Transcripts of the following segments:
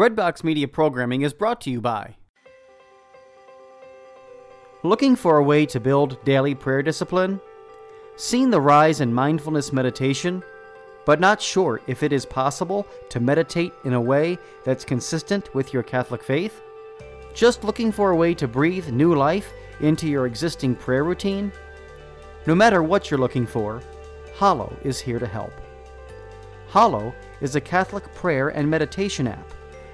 Breadbox Media programming is brought to you by. Looking for a way to build daily prayer discipline? Seen the rise in mindfulness meditation, but not sure if it is possible to meditate in a way that's consistent with your Catholic faith? Just looking for a way to breathe new life into your existing prayer routine? No matter what you're looking for, Hallow is here to help. Hallow is a Catholic prayer and meditation app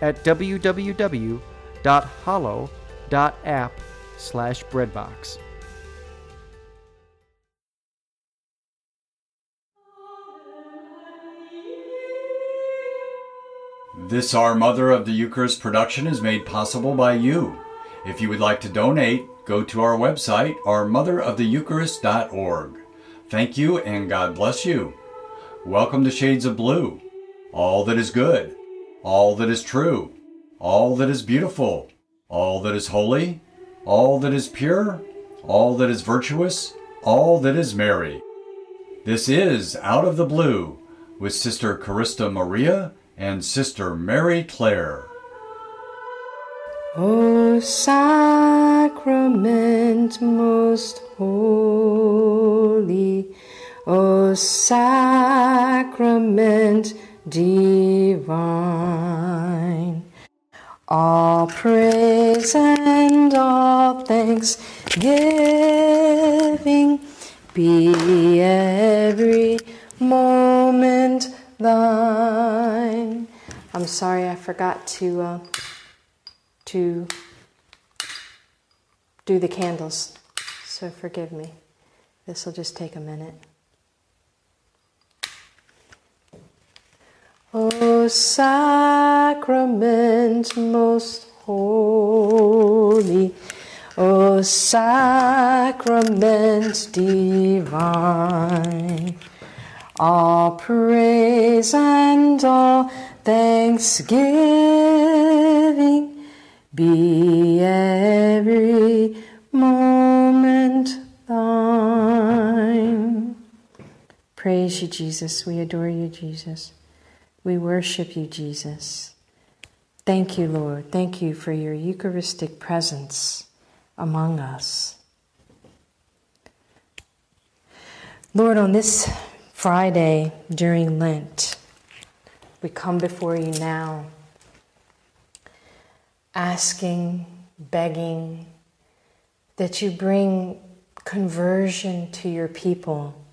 at www.hallow.app slash breadbox. This Our Mother of the Eucharist production is made possible by you. If you would like to donate, go to our website, ourmotheroftheeucharist.org. Thank you and God bless you. Welcome to Shades of Blue. All that is good all that is true, all that is beautiful, all that is holy, all that is pure, all that is virtuous, all that is merry. This is Out of the Blue with Sister Carista Maria and Sister Mary Claire. O sacrament most holy, O sacrament divine. All praise and all thanksgiving be every moment thine. I'm sorry, I forgot to uh, to do the candles, so forgive me. This will just take a minute. O sacrament most holy, O sacrament divine, all praise and all thanksgiving be every moment thine. Praise you, Jesus. We adore you, Jesus. We worship you, Jesus. Thank you, Lord. Thank you for your Eucharistic presence among us. Lord, on this Friday during Lent, we come before you now asking, begging that you bring conversion to your people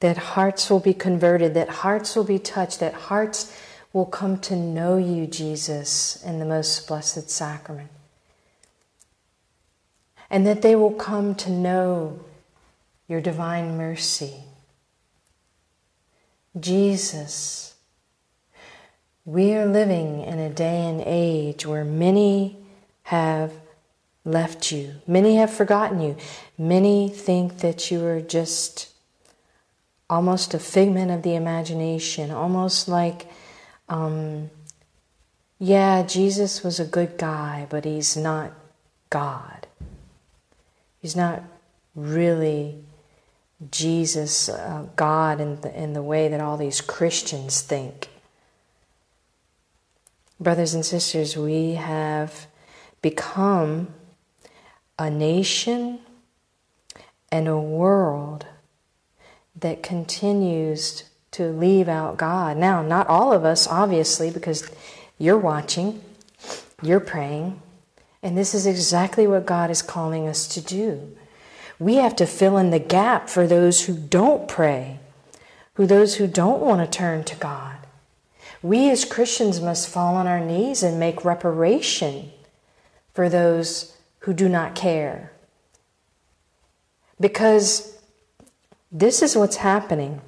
that hearts will be converted, that hearts will be touched, that hearts will come to know you, Jesus, in the most blessed sacrament. And that they will come to know your divine mercy. Jesus, we are living in a day and age where many have left you, many have forgotten you, many think that you are just almost a figment of the imagination, almost like, um, yeah, Jesus was a good guy, but he's not God. He's not really Jesus, uh, God, in the, in the way that all these Christians think. Brothers and sisters, we have become a nation and a world that continues to leave out God. Now, not all of us, obviously, because you're watching, you're praying, and this is exactly what God is calling us to do. We have to fill in the gap for those who don't pray, who those who don't want to turn to God. We as Christians must fall on our knees and make reparation for those who do not care. Because this is what's happening.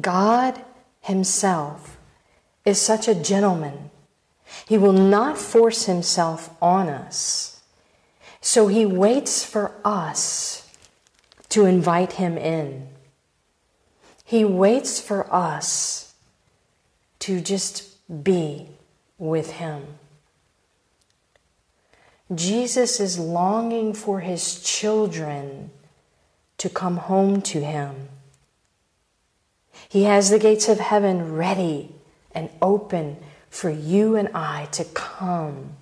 God Himself is such a gentleman. He will not force himself on us. So he waits for us to invite him in. He waits for us to just be with him. Jesus is longing for his children to come home to him. He has the gates of heaven ready and open for you and I to come.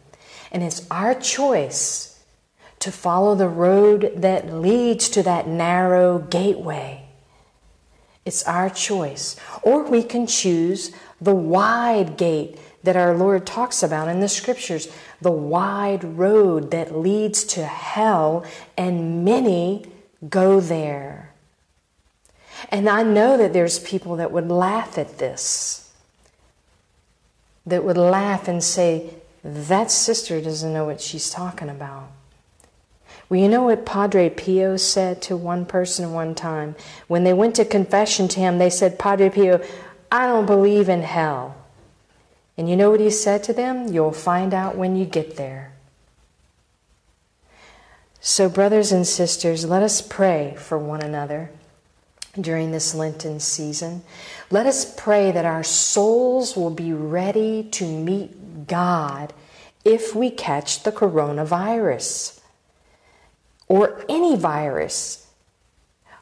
And it's our choice to follow the road that leads to that narrow gateway. It's our choice. Or we can choose the wide gate that our Lord talks about in the scriptures, the wide road that leads to hell, and many go there. And I know that there's people that would laugh at this that would laugh and say, That sister doesn't know what she's talking about. Well, you know what Padre Pio said to one person one time? When they went to confession to him, they said, Padre Pio, I don't believe in hell. And you know what he said to them? You'll find out when you get there. So, brothers and sisters, let us pray for one another during this Lenten season. Let us pray that our souls will be ready to meet God if we catch the coronavirus or any virus.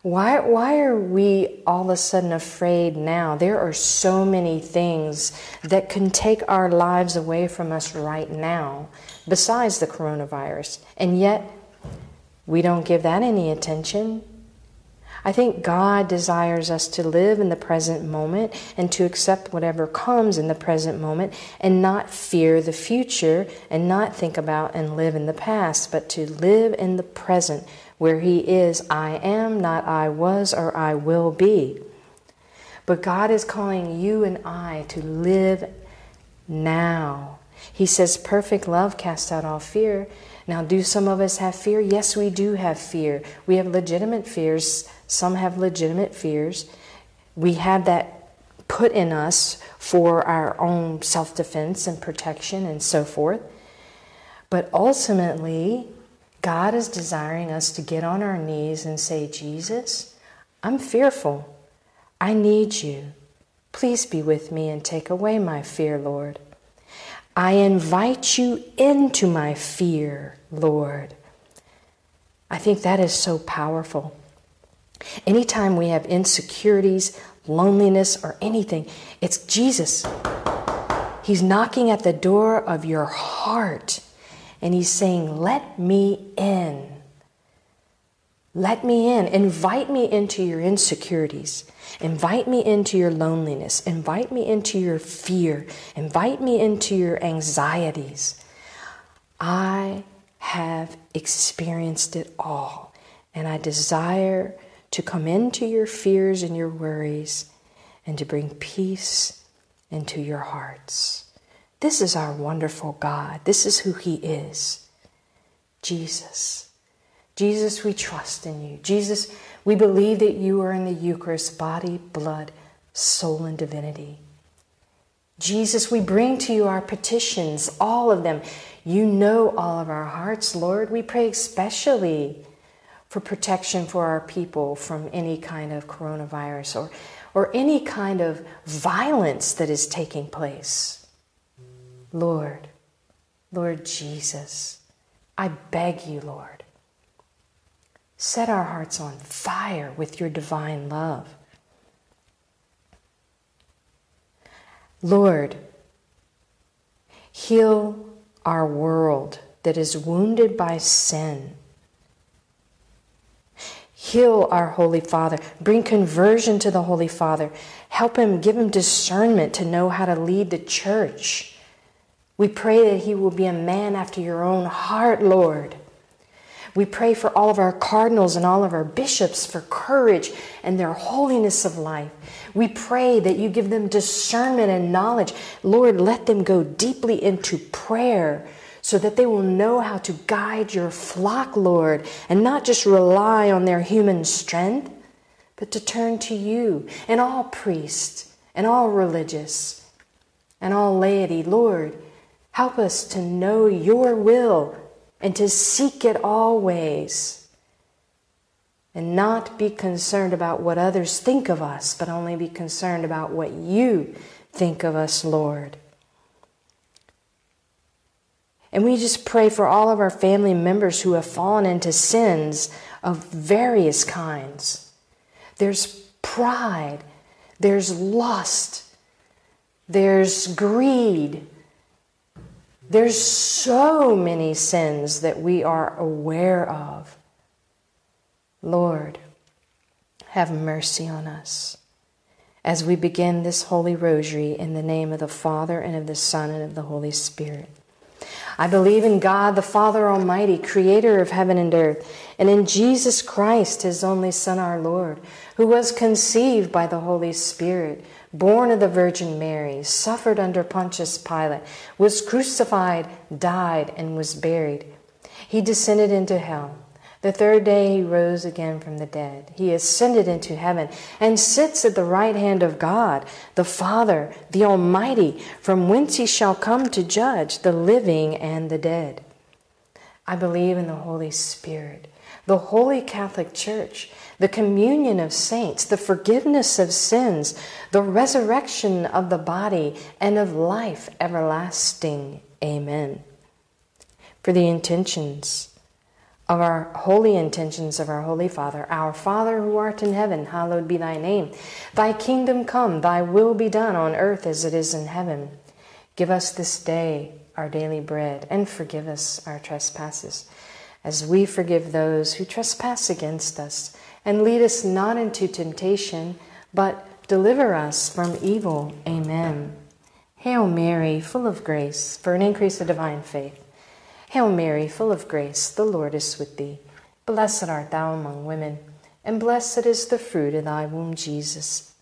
Why, why are we all of a sudden afraid now? There are so many things that can take our lives away from us right now, besides the coronavirus. And yet, we don't give that any attention. I think God desires us to live in the present moment and to accept whatever comes in the present moment and not fear the future and not think about and live in the past, but to live in the present where He is I am, not I was or I will be. But God is calling you and I to live now. He says, Perfect love casts out all fear. Now, do some of us have fear? Yes, we do have fear. We have legitimate fears some have legitimate fears. We have that put in us for our own self defense and protection and so forth. But ultimately, God is desiring us to get on our knees and say, Jesus, I'm fearful. I need you. Please be with me and take away my fear, Lord. I invite you into my fear, Lord. I think that is so powerful. Anytime we have insecurities, loneliness, or anything, it's Jesus. He's knocking at the door of your heart and he's saying, Let me in. Let me in. Invite me into your insecurities. Invite me into your loneliness. Invite me into your fear. Invite me into your anxieties. I have experienced it all, and I desire to come into your fears and your worries and to bring peace into your hearts. This is our wonderful God. This is who He is. Jesus. Jesus, we trust in you. Jesus, we believe that you are in the Eucharist, body, blood, soul, and divinity. Jesus, we bring to you our petitions, all of them. You know all of our hearts, Lord. We pray especially for protection for our people from any kind of coronavirus or, or any kind of violence that is taking place. Lord, Lord Jesus, I beg you, Lord, set our hearts on fire with your divine love. Lord, heal our world that is wounded by sin Heal our Holy Father. Bring conversion to the Holy Father. Help him, give him discernment to know how to lead the church. We pray that he will be a man after your own heart, Lord. We pray for all of our cardinals and all of our bishops for courage and their holiness of life. We pray that you give them discernment and knowledge. Lord, let them go deeply into prayer so that they will know how to guide your flock, Lord, and not just rely on their human strength, but to turn to you and all priests and all religious and all laity. Lord, Help us to know your will and to seek it always. And not be concerned about what others think of us, but only be concerned about what you think of us, Lord. And we just pray for all of our family members who have fallen into sins of various kinds. There's pride, there's lust, there's greed. There's so many sins that we are aware of. Lord, have mercy on us as we begin this holy rosary in the name of the Father and of the Son and of the Holy Spirit. I believe in God, the Father Almighty, creator of heaven and earth, and in Jesus Christ, his only Son, our Lord, who was conceived by the Holy Spirit, born of the Virgin Mary, suffered under Pontius Pilate, was crucified, died, and was buried. He descended into hell. The third day he rose again from the dead. He ascended into heaven and sits at the right hand of God, the Father, the Almighty, from whence he shall come to judge the living and the dead. I believe in the Holy Spirit, the Holy Catholic Church, the communion of saints, the forgiveness of sins, the resurrection of the body, and of life everlasting. Amen. For the intentions, of our holy intentions of our Holy Father. Our Father who art in heaven, hallowed be thy name. Thy kingdom come, thy will be done on earth as it is in heaven. Give us this day our daily bread, and forgive us our trespasses, as we forgive those who trespass against us. And lead us not into temptation, but deliver us from evil. Amen. Hail Mary, full of grace, for an increase of divine faith. Hail Mary, full of grace, the Lord is with thee. Blessed art thou among women, and blessed is the fruit of thy womb, Jesus.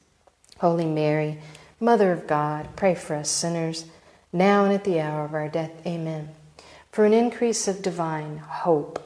Holy Mary, Mother of God, pray for us sinners, now and at the hour of our death. Amen. For an increase of divine hope,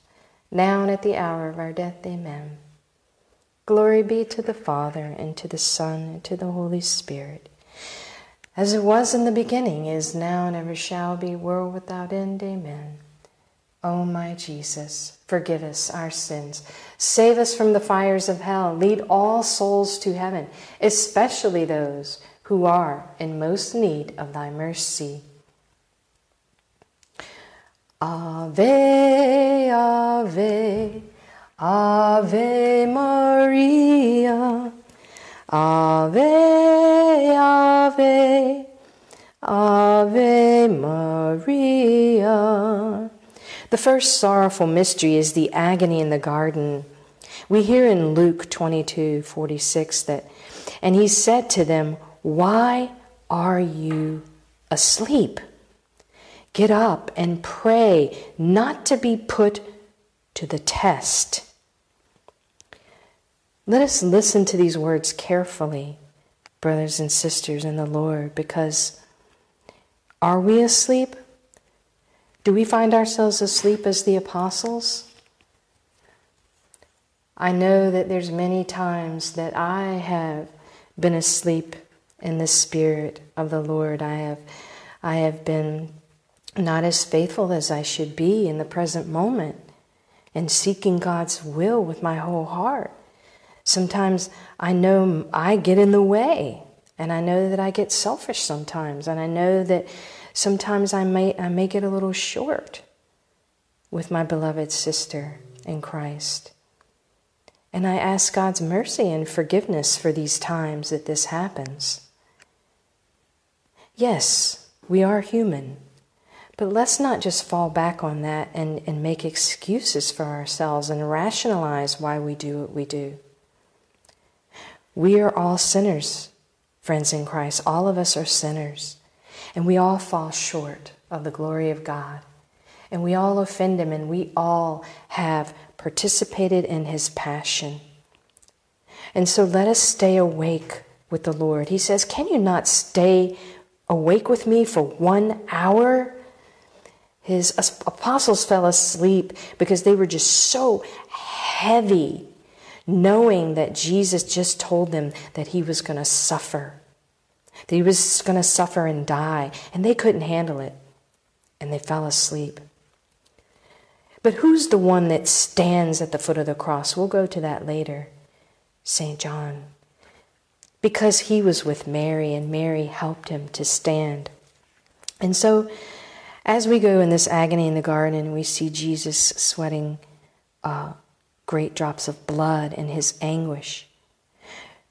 now and at the hour of our death. Amen. Glory be to the Father, and to the Son, and to the Holy Spirit as it was in the beginning, is now, and ever shall be, world without end. Amen. O my Jesus, forgive us our sins, save us from the fires of hell, lead all souls to heaven, especially those who are in most need of thy mercy. Ave, Ave, Ave Maria. Ave, Ave, Ave Maria. The first sorrowful mystery is the agony in the garden. We hear in Luke 22 46 that, and he said to them, Why are you asleep? Get up and pray, not to be put to the test. Let us listen to these words carefully, brothers and sisters in the Lord, because are we asleep? Do we find ourselves asleep as the apostles? I know that there's many times that I have been asleep in the spirit of the Lord. I have I have been not as faithful as I should be in the present moment and seeking God's will with my whole heart. Sometimes I know I get in the way, and I know that I get selfish sometimes, and I know that sometimes I may, I may get a little short with my beloved sister in Christ. And I ask God's mercy and forgiveness for these times that this happens. Yes, we are human, but let's not just fall back on that and, and make excuses for ourselves and rationalize why we do what we do. We are all sinners, friends in Christ. All of us are sinners. And we all fall short of the glory of God. And we all offend Him, and we all have participated in His passion. And so let us stay awake with the Lord. He says, Can you not stay awake with me for one hour? His apostles fell asleep because they were just so heavy, knowing that Jesus just told them that he was going to suffer, that he was going to suffer and die, and they couldn't handle it, and they fell asleep. But who's the one that stands at the foot of the cross? We'll go to that later. St. John. Because he was with Mary, and Mary helped him to stand. And so, as we go in this agony in the garden, we see Jesus sweating uh, great drops of blood in his anguish.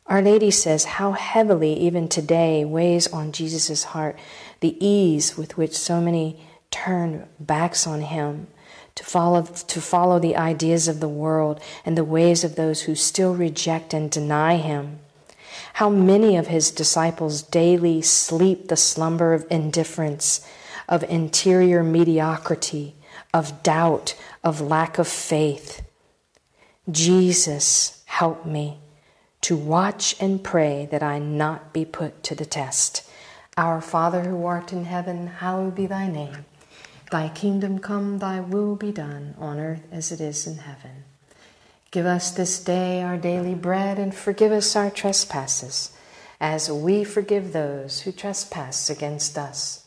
Our Lady says how heavily, even today, weighs on Jesus' heart the ease with which so many turn backs on him to follow, to follow the ideas of the world and the ways of those who still reject and deny him. How many of his disciples daily sleep the slumber of indifference, of interior mediocrity, of doubt, of lack of faith. Jesus, help me to watch and pray that I not be put to the test. Our Father who art in heaven, hallowed be thy name. Thy kingdom come, thy will be done, on earth as it is in heaven. Give us this day our daily bread, and forgive us our trespasses, as we forgive those who trespass against us.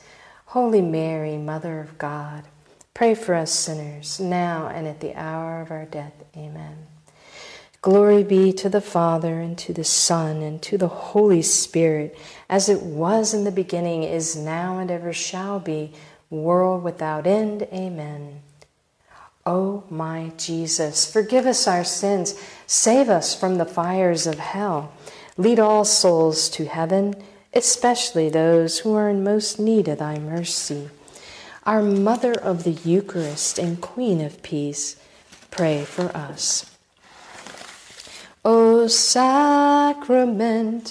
Holy Mary, Mother of God, pray for us sinners, now and at the hour of our death. Amen. Glory be to the Father, and to the Son, and to the Holy Spirit, as it was in the beginning, is now, and ever shall be, world without end. Amen. O my Jesus, forgive us our sins, save us from the fires of hell, lead all souls to heaven, especially those who are in most need of thy mercy. Our Mother of the Eucharist and Queen of Peace, pray for us. O sacrament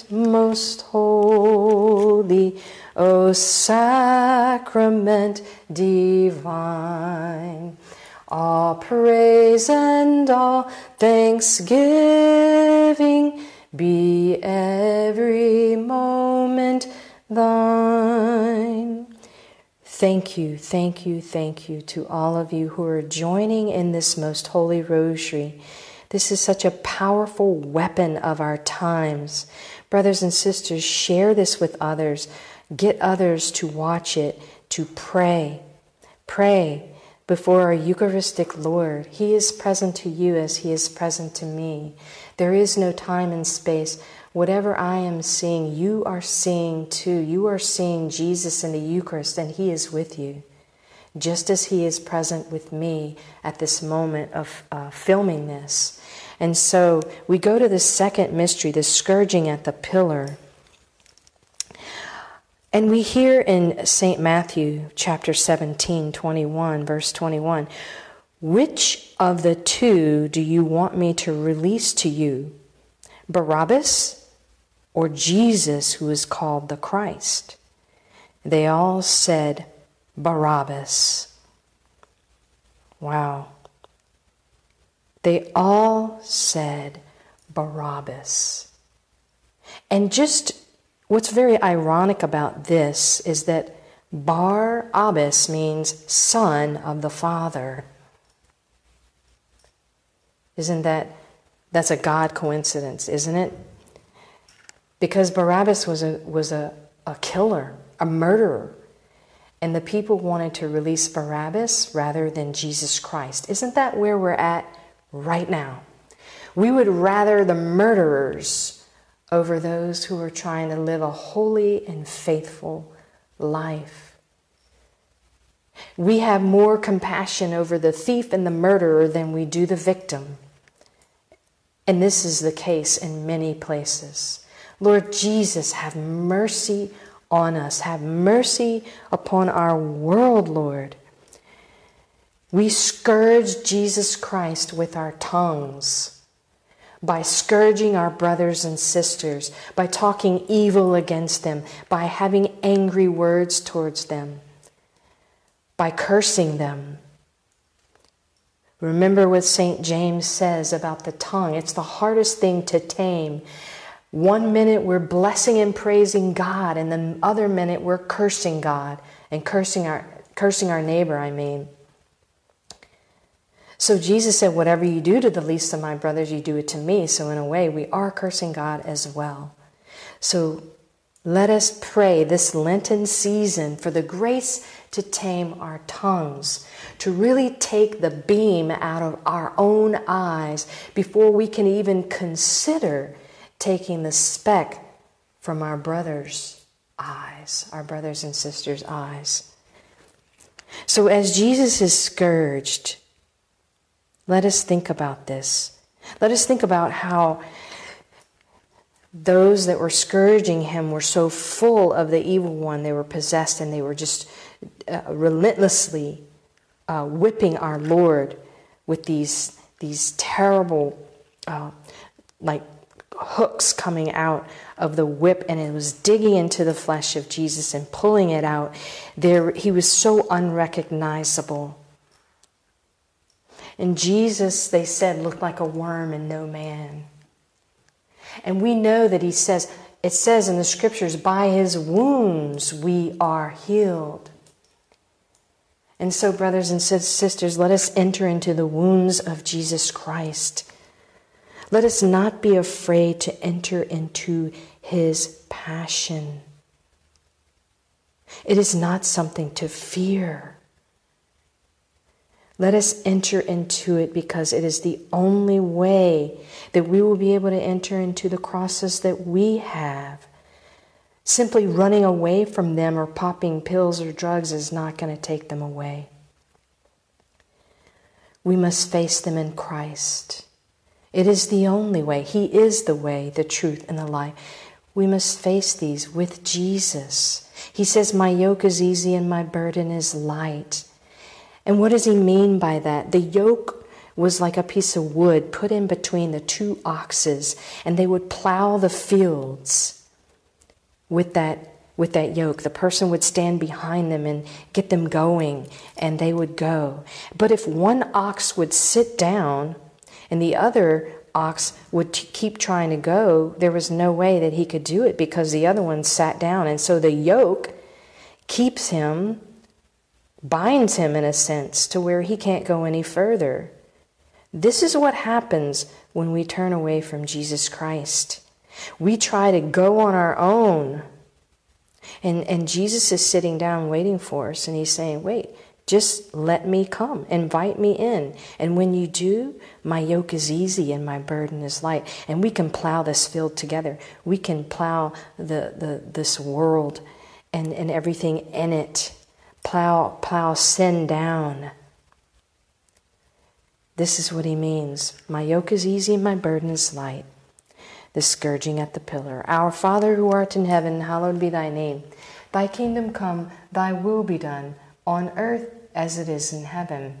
most holy, O sacrament divine, all praise and all thanksgiving be every moment thine. Thank you, thank you, thank you to all of you who are joining in this most holy rosary. This is such a powerful weapon of our times. Brothers and sisters, share this with others. Get others to watch it, to pray. Pray before our Eucharistic Lord. He is present to you as He is present to me. There is no time and space. Whatever I am seeing, you are seeing too. You are seeing Jesus in the Eucharist, and He is with you, just as He is present with me at this moment of uh, filming this. And so we go to the second mystery, the scourging at the pillar. And we hear in St. Matthew chapter 17, 21, verse 21, which of the two do you want me to release to you? Barabbas or Jesus, who is called the Christ? They all said, Barabbas. Wow. They all said Barabbas. And just what's very ironic about this is that Bar Abbas means son of the Father. Isn't that that's a God coincidence, isn't it? Because Barabbas was a was a, a killer, a murderer. And the people wanted to release Barabbas rather than Jesus Christ. Isn't that where we're at right now? We would rather the murderers over those who are trying to live a holy and faithful life. We have more compassion over the thief and the murderer than we do the victim. And this is the case in many places. Lord Jesus, have mercy on us. Have mercy upon our world, Lord. We scourge Jesus Christ with our tongues by scourging our brothers and sisters, by talking evil against them, by having angry words towards them, by cursing them. Remember what St. James says about the tongue. It's the hardest thing to tame. One minute we're blessing and praising God, and the other minute we're cursing God and cursing our, cursing our neighbor, I mean. So Jesus said, Whatever you do to the least of my brothers, you do it to me. So, in a way, we are cursing God as well. So, let us pray this Lenten season for the grace to tame our tongues, to really take the beam out of our own eyes before we can even consider taking the speck from our brothers' eyes, our brothers and sisters' eyes. So, as Jesus is scourged, let us think about this. Let us think about how those that were scourging him were so full of the evil one, they were possessed and they were just uh, relentlessly uh, whipping our Lord with these, these terrible, uh, like hooks coming out of the whip and it was digging into the flesh of Jesus and pulling it out. There, he was so unrecognizable. And Jesus, they said, looked like a worm and no man. And we know that he says, it says in the scriptures, by his wounds we are healed. And so, brothers and sisters, let us enter into the wounds of Jesus Christ. Let us not be afraid to enter into his passion. It is not something to fear. Let us enter into it because it is the only way that we will be able to enter into the crosses that we have. Simply running away from them or popping pills or drugs is not going to take them away. We must face them in Christ. It is the only way. He is the way, the truth, and the life. We must face these with Jesus. He says, My yoke is easy and my burden is light. And what does he mean by that? The yoke was like a piece of wood put in between the two oxes, and they would plow the fields with that with that yoke. The person would stand behind them and get them going, and they would go. But if one ox would sit down and the other ox would t- keep trying to go, there was no way that he could do it because the other one sat down. And so the yoke keeps him, binds him in a sense, to where he can't go any further. This is what happens when we turn away from Jesus Christ. We try to go on our own. And, and Jesus is sitting down waiting for us, and he's saying, Wait, just let me come, invite me in. And when you do, my yoke is easy and my burden is light. And we can plow this field together. We can plow the, the, this world and, and everything in it. Plow, plow sin down. This is what he means. My yoke is easy my burden is light. The scourging at the pillar. Our Father who art in heaven, hallowed be thy name. Thy kingdom come, thy will be done, on earth as it is in heaven.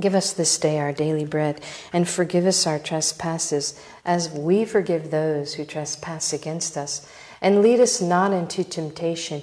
Give us this day our daily bread, and forgive us our trespasses, as we forgive those who trespass against us. And lead us not into temptation,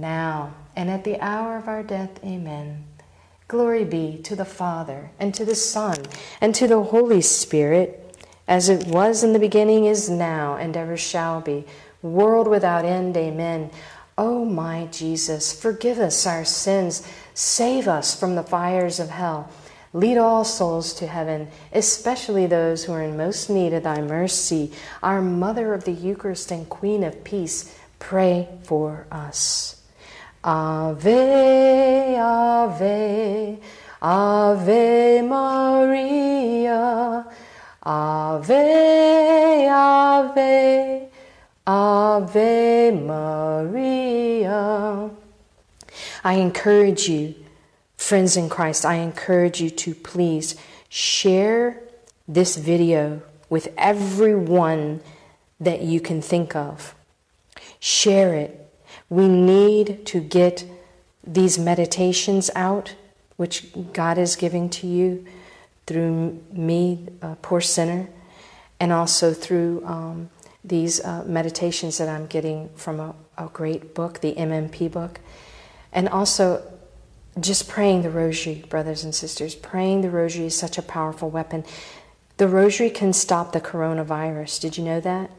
now and at the hour of our death. Amen. Glory be to the Father, and to the Son, and to the Holy Spirit, as it was in the beginning, is now, and ever shall be, world without end. Amen. O oh my Jesus, forgive us our sins, save us from the fires of hell. Lead all souls to heaven, especially those who are in most need of thy mercy. Our Mother of the Eucharist and Queen of Peace, pray for us. Ave, Ave, Ave Maria, Ave, Ave, Ave Maria. I encourage you, friends in Christ, I encourage you to please share this video with everyone that you can think of. Share it. We need to get these meditations out, which God is giving to you through me, poor sinner, and also through um, these uh, meditations that I'm getting from a, a great book, the MMP book. And also, just praying the rosary, brothers and sisters. Praying the rosary is such a powerful weapon. The rosary can stop the coronavirus. Did you know that?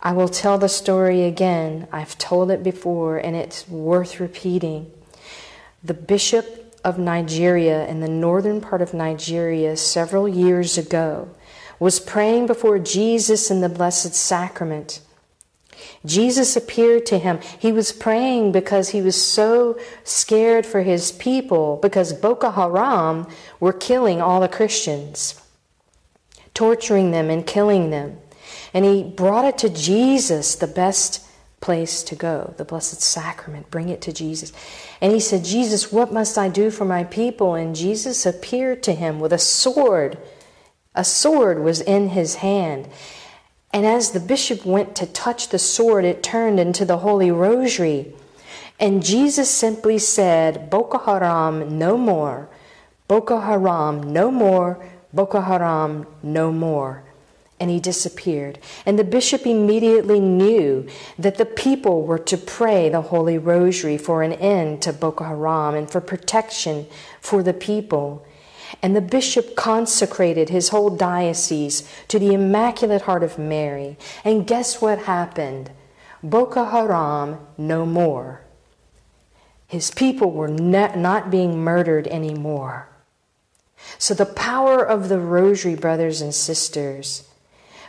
I will tell the story again. I've told it before, and it's worth repeating. The bishop of Nigeria, in the northern part of Nigeria, several years ago, was praying before Jesus in the Blessed Sacrament. Jesus appeared to him. He was praying because he was so scared for his people because Boko Haram were killing all the Christians, torturing them and killing them. And he brought it to Jesus, the best place to go, the Blessed Sacrament. Bring it to Jesus. And he said, Jesus, what must I do for my people? And Jesus appeared to him with a sword. A sword was in his hand. And as the bishop went to touch the sword, it turned into the Holy Rosary. And Jesus simply said, Boko Haram, no more. Boko Haram, no more. Boko Haram, no more and he disappeared. And the bishop immediately knew that the people were to pray the Holy Rosary for an end to Boko Haram and for protection for the people. And the bishop consecrated his whole diocese to the Immaculate Heart of Mary. And guess what happened? Boko Haram no more. His people were not being murdered anymore. So, the power of the rosary, brothers and sisters,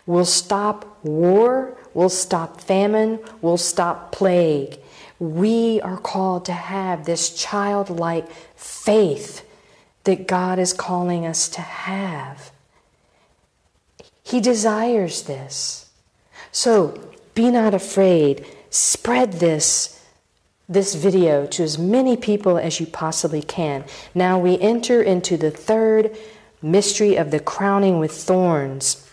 will stop war, will stop famine, will stop plague. We are called to have this childlike faith that God is calling us to have. He desires this. So be not afraid. Spread this, this video to as many people as you possibly can. Now we enter into the third mystery of the crowning with thorns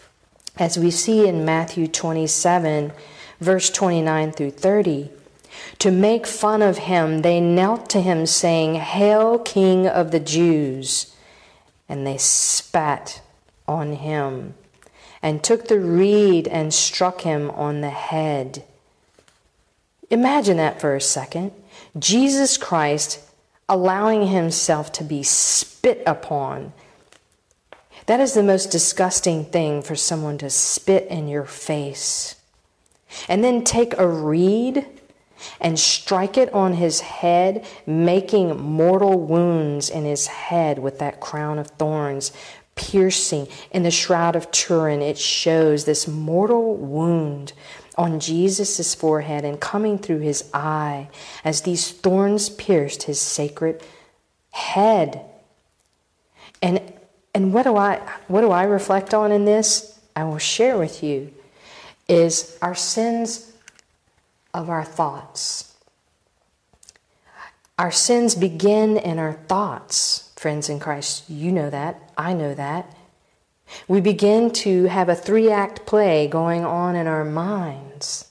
as we see in Matthew 27, verse 29 through 30. To make fun of him, they knelt to him, saying, Hail, King of the Jews! And they spat on him, and took the reed and struck him on the head. Imagine that for a second. Jesus Christ allowing himself to be spit upon that is the most disgusting thing for someone to spit in your face. And then take a reed and strike it on his head, making mortal wounds in his head with that crown of thorns, piercing in the shroud of Turin. It shows this mortal wound on Jesus' forehead and coming through his eye as these thorns pierced his sacred head. And and what do I what do I reflect on in this? I will share with you is our sins of our thoughts. Our sins begin in our thoughts, friends in Christ. You know that. I know that. We begin to have a three act play going on in our minds.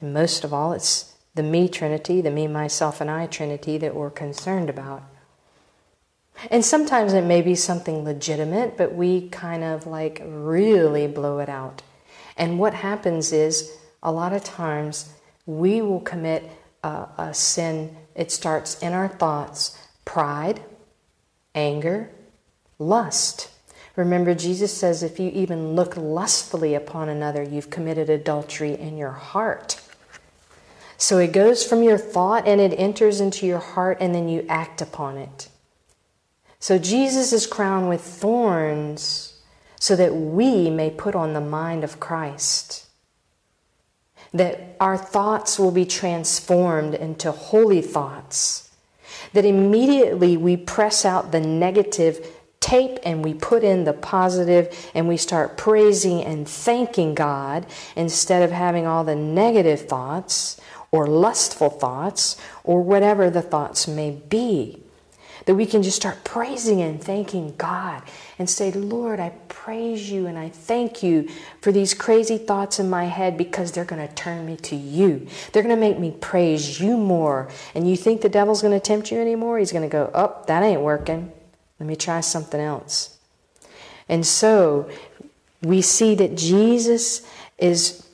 And most of all, it's the me trinity, the me, myself, and I trinity that we're concerned about. And sometimes it may be something legitimate, but we kind of like really blow it out. And what happens is a lot of times we will commit a, a sin. It starts in our thoughts pride, anger, lust. Remember, Jesus says if you even look lustfully upon another, you've committed adultery in your heart. So it goes from your thought and it enters into your heart, and then you act upon it. So Jesus is crowned with thorns so that we may put on the mind of Christ. That our thoughts will be transformed into holy thoughts. That immediately we press out the negative tape and we put in the positive and we start praising and thanking God instead of having all the negative thoughts or lustful thoughts or whatever the thoughts may be. That we can just start praising and thanking God and say, Lord, I praise you and I thank you for these crazy thoughts in my head because they're going to turn me to you. They're going to make me praise you more. And you think the devil's going to tempt you anymore? He's going to go, Oh, that ain't working. Let me try something else. And so we see that Jesus is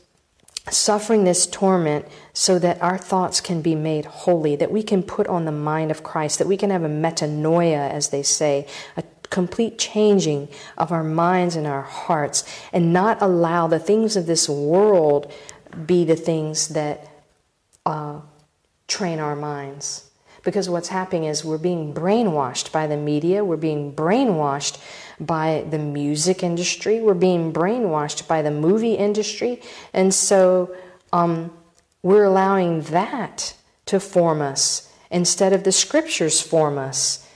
suffering this torment so that our thoughts can be made holy, that we can put on the mind of Christ, that we can have a metanoia, as they say, a complete changing of our minds and our hearts, and not allow the things of this world be the things that uh, train our minds. Because what's happening is we're being brainwashed by the media, we're being brainwashed by the music industry, we're being brainwashed by the movie industry, and so um, we're allowing that to form us instead of the scriptures form us,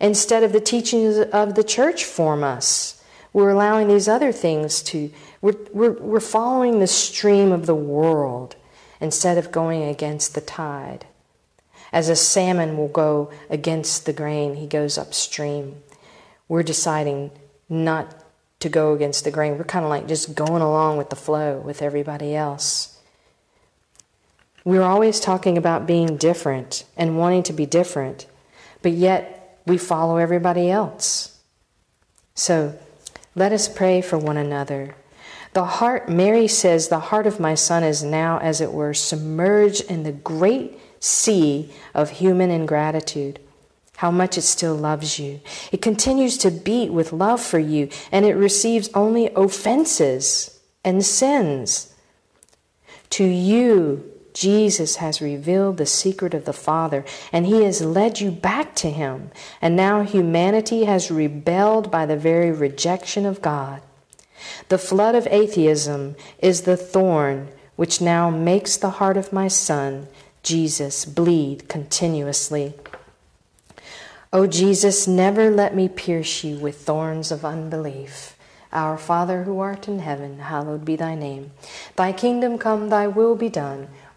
instead of the teachings of the church form us. We're allowing these other things to, we're, we're, we're following the stream of the world instead of going against the tide. As a salmon will go against the grain, he goes upstream. We're deciding not to go against the grain. We're kind of like just going along with the flow with everybody else. We're always talking about being different and wanting to be different, but yet we follow everybody else. So let us pray for one another. The heart, Mary says, the heart of my son is now, as it were, submerged in the great sea of human ingratitude. How much it still loves you. It continues to beat with love for you, and it receives only offenses and sins. To you, Jesus has revealed the secret of the Father, and He has led you back to Him. And now humanity has rebelled by the very rejection of God. The flood of atheism is the thorn which now makes the heart of my Son Jesus bleed continuously. O Jesus, never let me pierce you with thorns of unbelief. Our Father who art in heaven, hallowed be thy name. Thy kingdom come, thy will be done,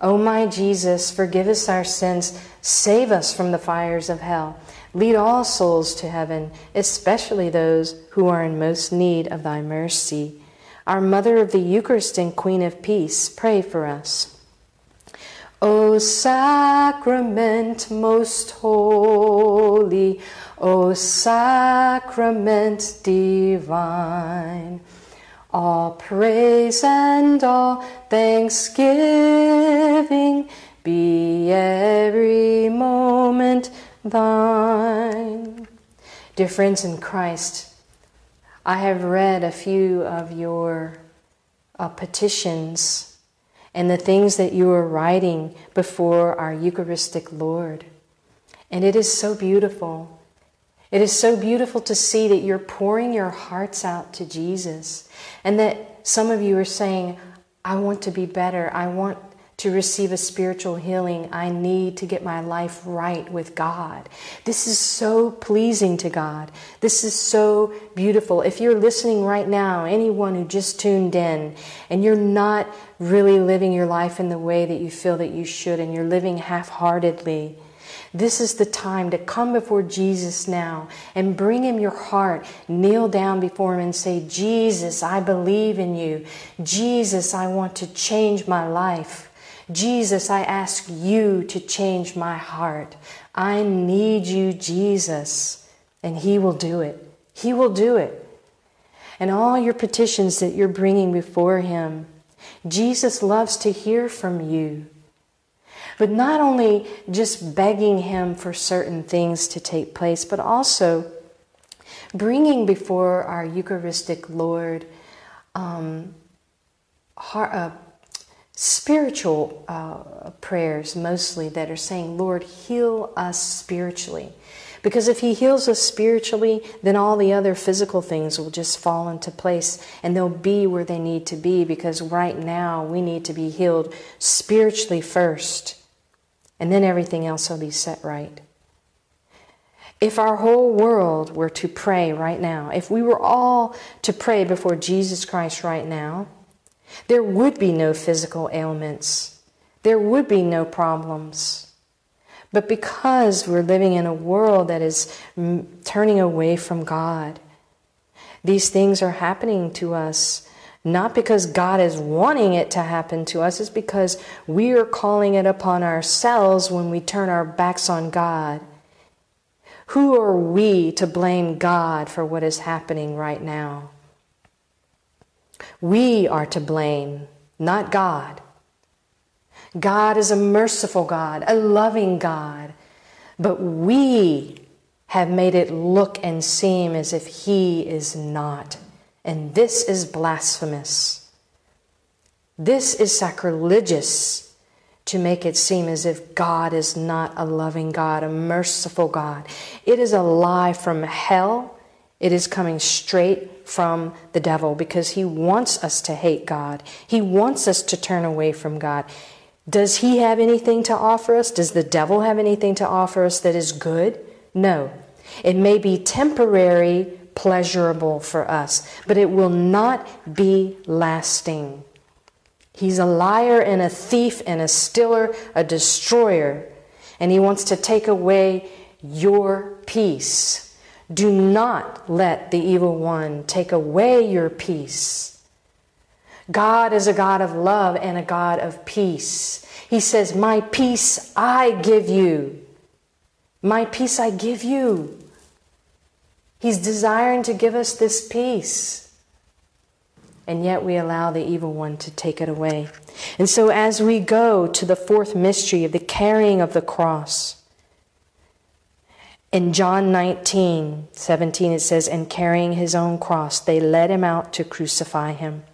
O my Jesus, forgive us our sins, save us from the fires of hell. Lead all souls to heaven, especially those who are in most need of thy mercy. Our Mother of the Eucharist and Queen of Peace, pray for us. O sacrament most holy, O sacrament divine, all praise and all thanksgiving be every moment thine. Dear friends in Christ, I have read a few of your uh, petitions and the things that you are writing before our Eucharistic Lord. And it is so beautiful. It is so beautiful to see that you're pouring your hearts out to Jesus and that some of you are saying, I want to be better. I want to receive a spiritual healing, I need to get my life right with God. This is so pleasing to God. This is so beautiful. If you're listening right now, anyone who just tuned in, and you're not really living your life in the way that you feel that you should, and you're living half heartedly, this is the time to come before Jesus now and bring him your heart. Kneel down before him and say, Jesus, I believe in you. Jesus, I want to change my life. Jesus, I ask you to change my heart. I need you, Jesus. And He will do it. He will do it. And all your petitions that you're bringing before Him, Jesus loves to hear from you. But not only just begging Him for certain things to take place, but also bringing before our Eucharistic Lord um, heart, uh, spiritual uh, prayers mostly that are saying, Lord, heal us spiritually. Because if He heals us spiritually, then all the other physical things will just fall into place and they'll be where they need to be. Because right now we need to be healed spiritually first, and then everything else will be set right. If our whole world were to pray right now, if we were all to pray before Jesus Christ right now, there would be no physical ailments. There would be no problems. But because we're living in a world that is turning away from God, these things are happening to us not because God is wanting it to happen to us, it's because we are calling it upon ourselves when we turn our backs on God. Who are we to blame God for what is happening right now? We are to blame, not God. God is a merciful God, a loving God, but we have made it look and seem as if He is not. And this is blasphemous. This is sacrilegious to make it seem as if God is not a loving God, a merciful God. It is a lie from hell. It is coming straight from the devil because he wants us to hate God. He wants us to turn away from God. Does he have anything to offer us? Does the devil have anything to offer us that is good? No. It may be temporary, pleasurable for us, but it will not be lasting. He's a liar and a thief and a stiller, a destroyer, and he wants to take away your peace. Do not let the evil one take away your peace. God is a God of love and a God of peace. He says, My peace I give you. My peace I give you. He's desiring to give us this peace. And yet we allow the evil one to take it away. And so, as we go to the fourth mystery of the carrying of the cross, In John 19, 17, it says, And carrying his own cross, they led him out to crucify him.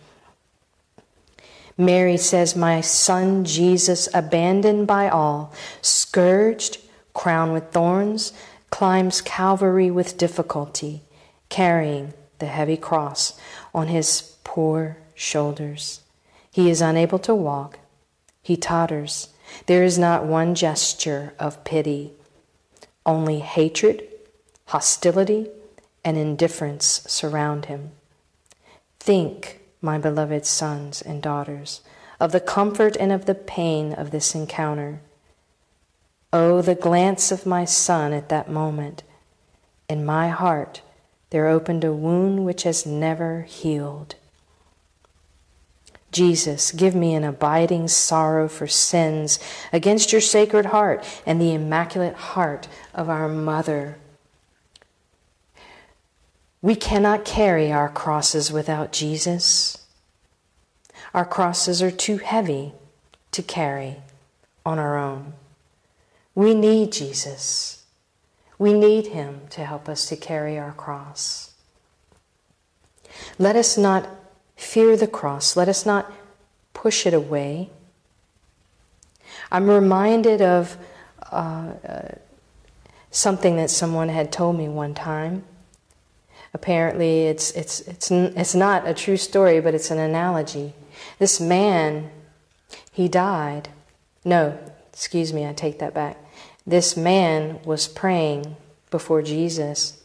Mary says, My son Jesus, abandoned by all, scourged, crowned with thorns, climbs Calvary with difficulty, carrying the heavy cross on his poor shoulders. He is unable to walk. He totters. There is not one gesture of pity, only hatred, hostility, and indifference surround him. Think, my beloved sons and daughters, of the comfort and of the pain of this encounter. Oh, the glance of my son at that moment. In my heart, there opened a wound which has never healed. Jesus, give me an abiding sorrow for sins against your sacred heart and the immaculate heart of our mother. We cannot carry our crosses without Jesus. Our crosses are too heavy to carry on our own. We need Jesus. We need Him to help us to carry our cross. Let us not fear the cross. Let us not push it away. I'm reminded of uh, uh, something that someone had told me one time. Apparently, it's, it's, it's, it's not a true story, but it's an analogy. This man, he died. No, excuse me, I take that back. This man was praying before Jesus,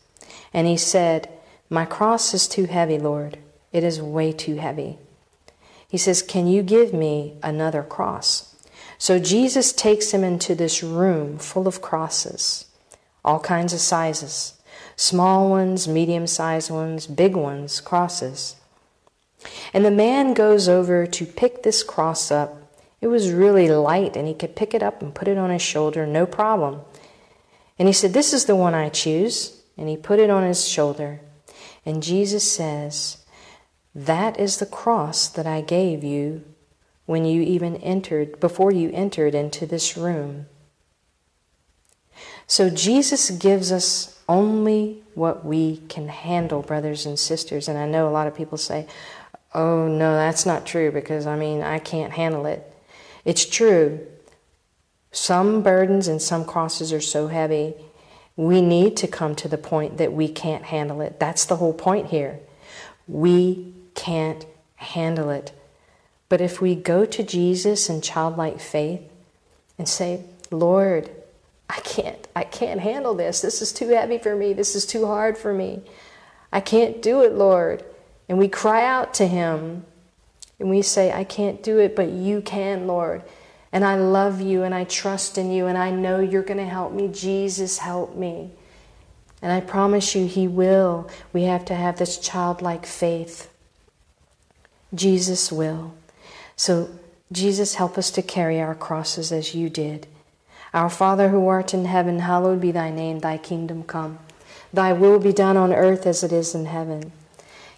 and he said, My cross is too heavy, Lord. It is way too heavy. He says, Can you give me another cross? So Jesus takes him into this room full of crosses, all kinds of sizes small ones, medium sized ones, big ones, crosses. And the man goes over to pick this cross up. It was really light, and he could pick it up and put it on his shoulder, no problem. And he said, This is the one I choose. And he put it on his shoulder. And Jesus says, that is the cross that I gave you when you even entered, before you entered into this room. So Jesus gives us only what we can handle, brothers and sisters. And I know a lot of people say, oh, no, that's not true because I mean, I can't handle it. It's true. Some burdens and some crosses are so heavy, we need to come to the point that we can't handle it. That's the whole point here. We can't handle it. But if we go to Jesus in childlike faith and say, Lord, I can't, I can't handle this. This is too heavy for me. This is too hard for me. I can't do it, Lord. And we cry out to Him and we say, I can't do it, but you can, Lord. And I love you and I trust in you and I know you're going to help me. Jesus, help me. And I promise you, He will. We have to have this childlike faith. Jesus will. So, Jesus, help us to carry our crosses as you did. Our Father who art in heaven, hallowed be thy name, thy kingdom come. Thy will be done on earth as it is in heaven.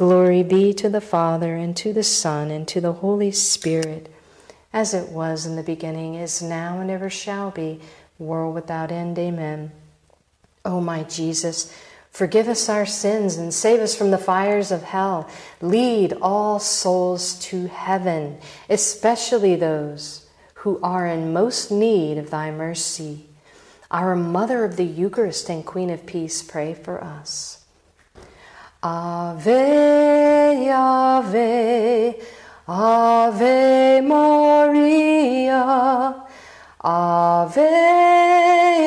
Glory be to the Father, and to the Son, and to the Holy Spirit, as it was in the beginning, is now, and ever shall be, world without end. Amen. O oh, my Jesus, forgive us our sins and save us from the fires of hell. Lead all souls to heaven, especially those who are in most need of thy mercy. Our Mother of the Eucharist and Queen of Peace, pray for us. Ave, Ave, Ave Maria, Ave,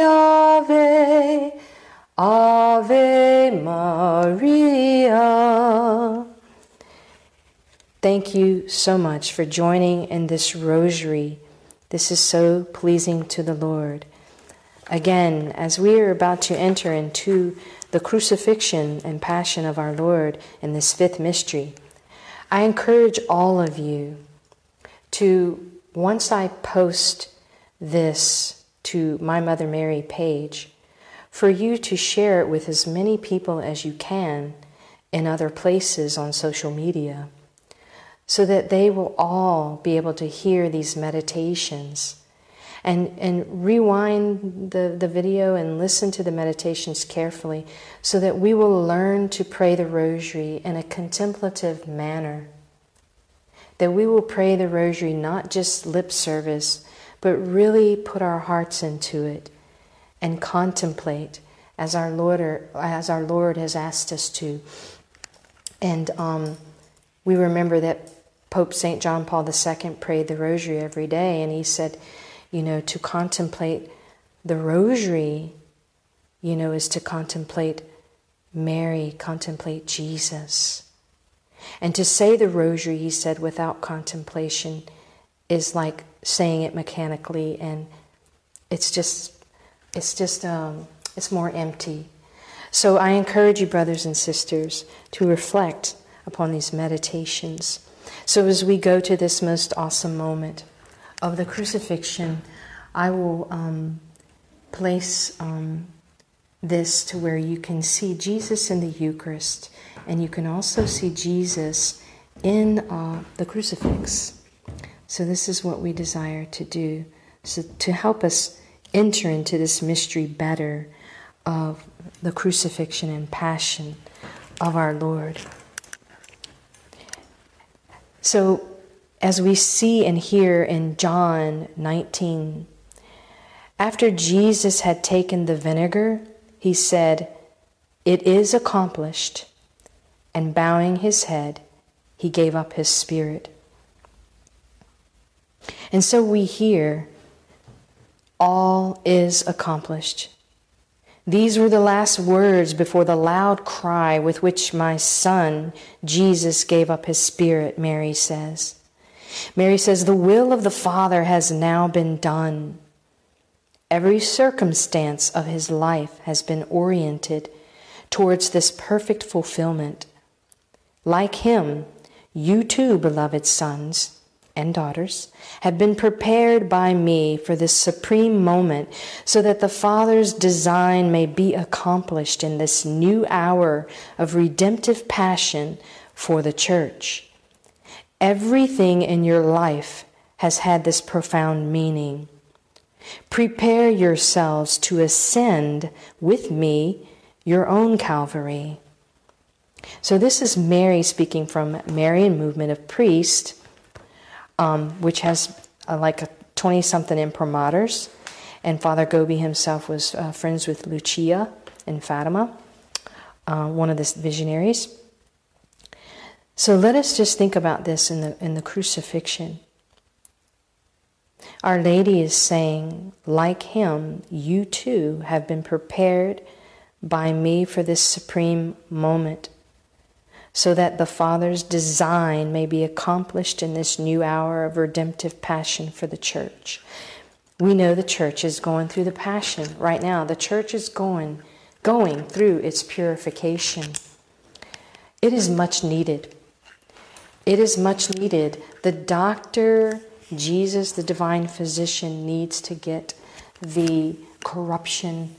Ave, Ave Maria. Thank you so much for joining in this rosary. This is so pleasing to the Lord. Again, as we are about to enter into the crucifixion and passion of our Lord in this fifth mystery, I encourage all of you to, once I post this to my Mother Mary page, for you to share it with as many people as you can in other places on social media, so that they will all be able to hear these meditations and, and rewind the, the video and listen to the meditations carefully so that we will learn to pray the rosary in a contemplative manner. That we will pray the rosary not just lip service, but really put our hearts into it and contemplate as our Lord, or, as our Lord has asked us to. And um, we remember that Pope St. John Paul II prayed the rosary every day, and he said, you know, to contemplate the rosary, you know, is to contemplate Mary, contemplate Jesus. And to say the rosary, he said, without contemplation is like saying it mechanically and it's just it's just um, it's more empty so i encourage you brothers and sisters to reflect upon these meditations so as we go to this most awesome moment of the crucifixion, I will um, place um, this to where you can see Jesus in the Eucharist, and you can also see Jesus in uh, the crucifix. So, this is what we desire to do. So, to help us enter into this mystery better of the crucifixion and passion of our Lord. So, as we see and hear in John 19. After Jesus had taken the vinegar, he said, It is accomplished. And bowing his head, he gave up his spirit. And so we hear, All is accomplished. These were the last words before the loud cry with which my son, Jesus, gave up his spirit, Mary says. Mary says, The will of the Father has now been done. Every circumstance of his life has been oriented towards this perfect fulfillment. Like him, you too, beloved sons, and daughters have been prepared by me for this supreme moment so that the Father's design may be accomplished in this new hour of redemptive passion for the church. Everything in your life has had this profound meaning. Prepare yourselves to ascend with me your own Calvary. So, this is Mary speaking from Marian Movement of Priest, um, which has uh, like a 20 something imprimaturs. And Father Gobbi himself was uh, friends with Lucia and Fatima, uh, one of the visionaries. So let us just think about this in the, in the crucifixion. Our Lady is saying, like him, you too have been prepared by me for this supreme moment so that the Father's design may be accomplished in this new hour of redemptive passion for the church. We know the church is going through the passion right now. The church is going going through its purification. It is much needed. It is much needed. The doctor, Jesus, the divine physician, needs to get the corruption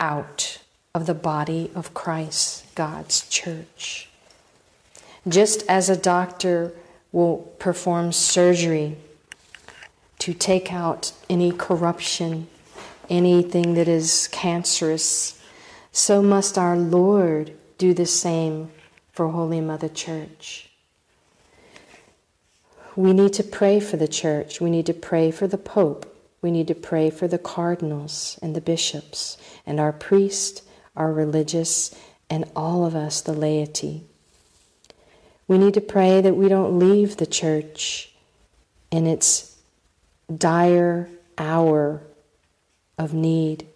out of the body of Christ, God's church. Just as a doctor will perform surgery to take out any corruption, anything that is cancerous, so must our Lord do the same for Holy Mother Church. We need to pray for the church. We need to pray for the Pope. We need to pray for the cardinals and the bishops and our priests, our religious, and all of us, the laity. We need to pray that we don't leave the church in its dire hour of need.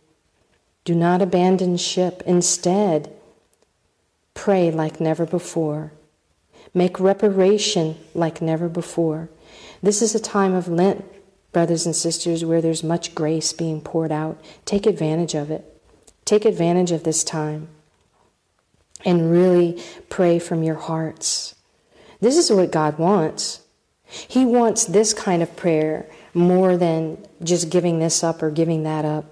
Do not abandon ship. Instead, pray like never before. Make reparation like never before. This is a time of Lent, brothers and sisters, where there's much grace being poured out. Take advantage of it. Take advantage of this time and really pray from your hearts. This is what God wants. He wants this kind of prayer more than just giving this up or giving that up.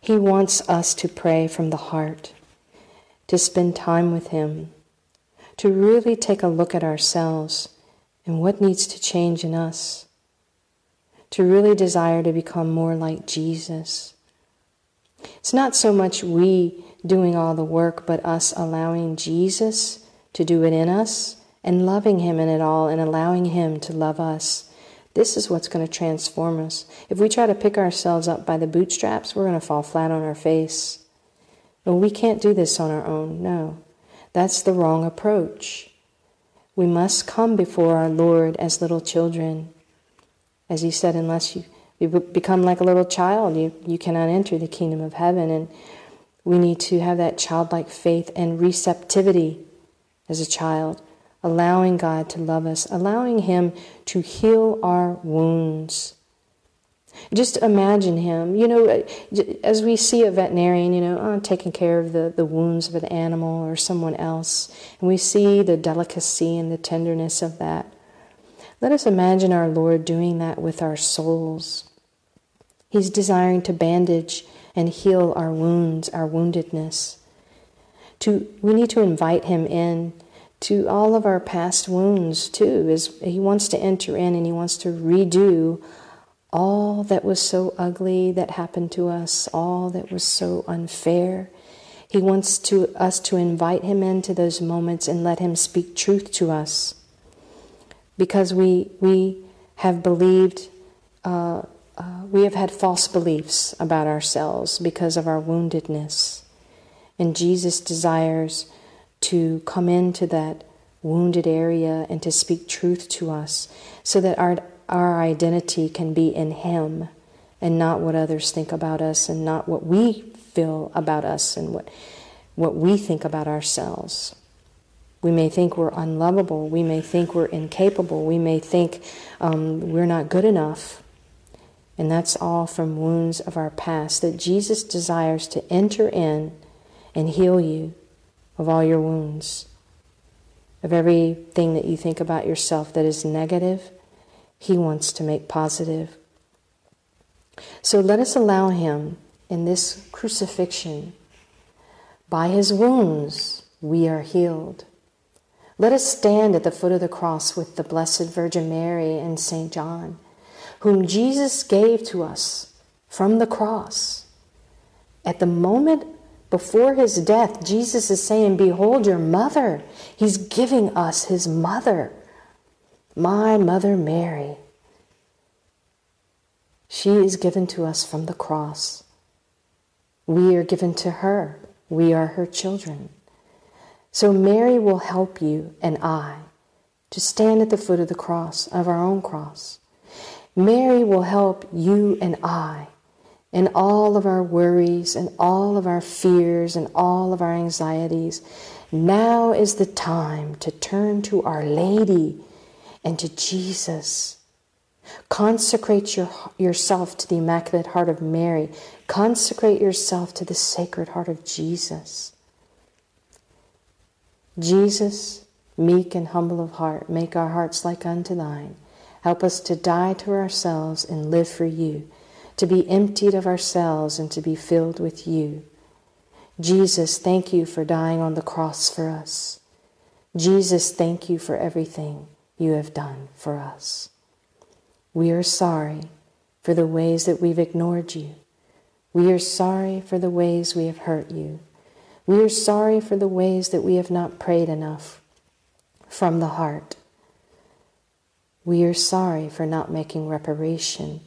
He wants us to pray from the heart, to spend time with Him, to really take a look at ourselves and what needs to change in us, to really desire to become more like Jesus. It's not so much we doing all the work, but us allowing Jesus to do it in us and loving Him in it all and allowing Him to love us. This is what's going to transform us. If we try to pick ourselves up by the bootstraps, we're going to fall flat on our face. But we can't do this on our own. No, that's the wrong approach. We must come before our Lord as little children. As He said, unless you, become like a little child, you, you cannot enter the kingdom of heaven. And we need to have that childlike faith and receptivity as a child, allowing God to love us, allowing Him to heal our wounds. Just imagine him, you know, uh, as we see a veterinarian, you know, oh, taking care of the, the wounds of an animal or someone else, and we see the delicacy and the tenderness of that. Let us imagine our Lord doing that with our souls. He's desiring to bandage and heal our wounds, our woundedness to we need to invite him in to all of our past wounds too is he wants to enter in and he wants to redo all that was so ugly that happened to us all that was so unfair. He wants to us to invite him into those moments and let him speak truth to us. Because we we have believed uh, uh, we have had false beliefs about ourselves because of our woundedness. And Jesus desires to come into that wounded area and to speak truth to us so that our, our identity can be in Him and not what others think about us and not what we feel about us and what, what we think about ourselves. We may think we're unlovable. We may think we're incapable. We may think um, we're not good enough. And that's all from wounds of our past that Jesus desires to enter in and heal you of all your wounds. of everything that you think about yourself that is negative, He wants to make positive. So let us allow Him in this crucifixion. By His wounds, we are healed. Let us stand at the foot of the cross with the Blessed Virgin Mary and St. John, whom Jesus gave to us from the cross. At the moment before his death, Jesus is saying, Behold your mother. He's giving us his mother, my mother Mary. She is given to us from the cross. We are given to her. We are her children. So Mary will help you and I to stand at the foot of the cross, of our own cross. Mary will help you and I in all of our worries and all of our fears and all of our anxieties. Now is the time to turn to Our Lady and to Jesus. Consecrate your, yourself to the Immaculate Heart of Mary. Consecrate yourself to the Sacred Heart of Jesus. Jesus, meek and humble of heart, make our hearts like unto thine. Help us to die to ourselves and live for you, to be emptied of ourselves and to be filled with you. Jesus, thank you for dying on the cross for us. Jesus, thank you for everything you have done for us. We are sorry for the ways that we've ignored you. We are sorry for the ways we have hurt you. We are sorry for the ways that we have not prayed enough from the heart. We are sorry for not making reparation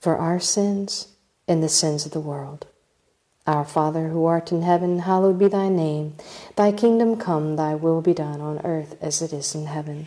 for our sins and the sins of the world. Our Father who art in heaven, hallowed be thy name. Thy kingdom come, thy will be done on earth as it is in heaven.